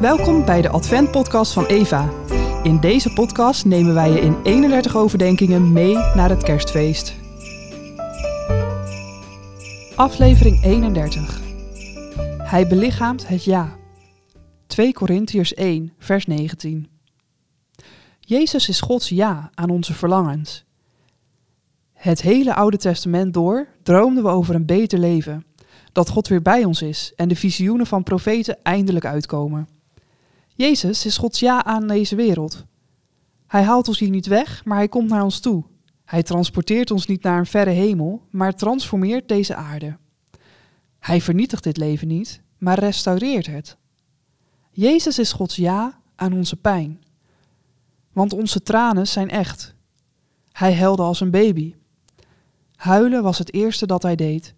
Welkom bij de Advent-podcast van Eva. In deze podcast nemen wij je in 31 overdenkingen mee naar het kerstfeest. Aflevering 31. Hij belichaamt het ja. 2 Korintiërs 1, vers 19. Jezus is Gods ja aan onze verlangens. Het hele Oude Testament door droomden we over een beter leven, dat God weer bij ons is en de visioenen van profeten eindelijk uitkomen. Jezus is Gods ja aan deze wereld. Hij haalt ons hier niet weg, maar hij komt naar ons toe. Hij transporteert ons niet naar een verre hemel, maar transformeert deze aarde. Hij vernietigt dit leven niet, maar restaureert het. Jezus is Gods ja aan onze pijn. Want onze tranen zijn echt. Hij helde als een baby. Huilen was het eerste dat hij deed.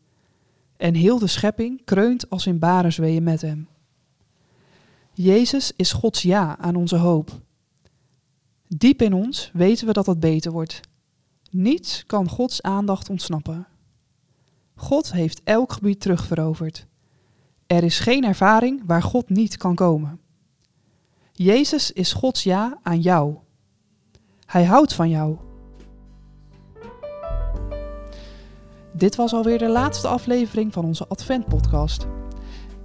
En heel de schepping kreunt als in barenzweeën met hem. Jezus is Gods ja aan onze hoop. Diep in ons weten we dat het beter wordt. Niets kan Gods aandacht ontsnappen. God heeft elk gebied terugveroverd. Er is geen ervaring waar God niet kan komen. Jezus is Gods ja aan jou. Hij houdt van jou. Dit was alweer de laatste aflevering van onze Advent-podcast.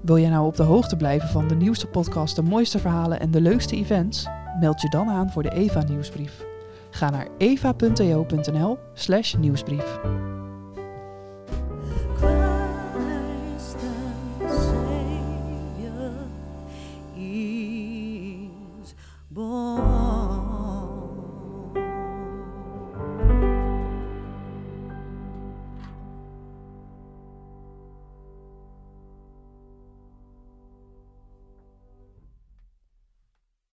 Wil jij nou op de hoogte blijven van de nieuwste podcast, de mooiste verhalen en de leukste events? Meld je dan aan voor de Eva nieuwsbrief. Ga naar eva.to.nl/nieuwsbrief.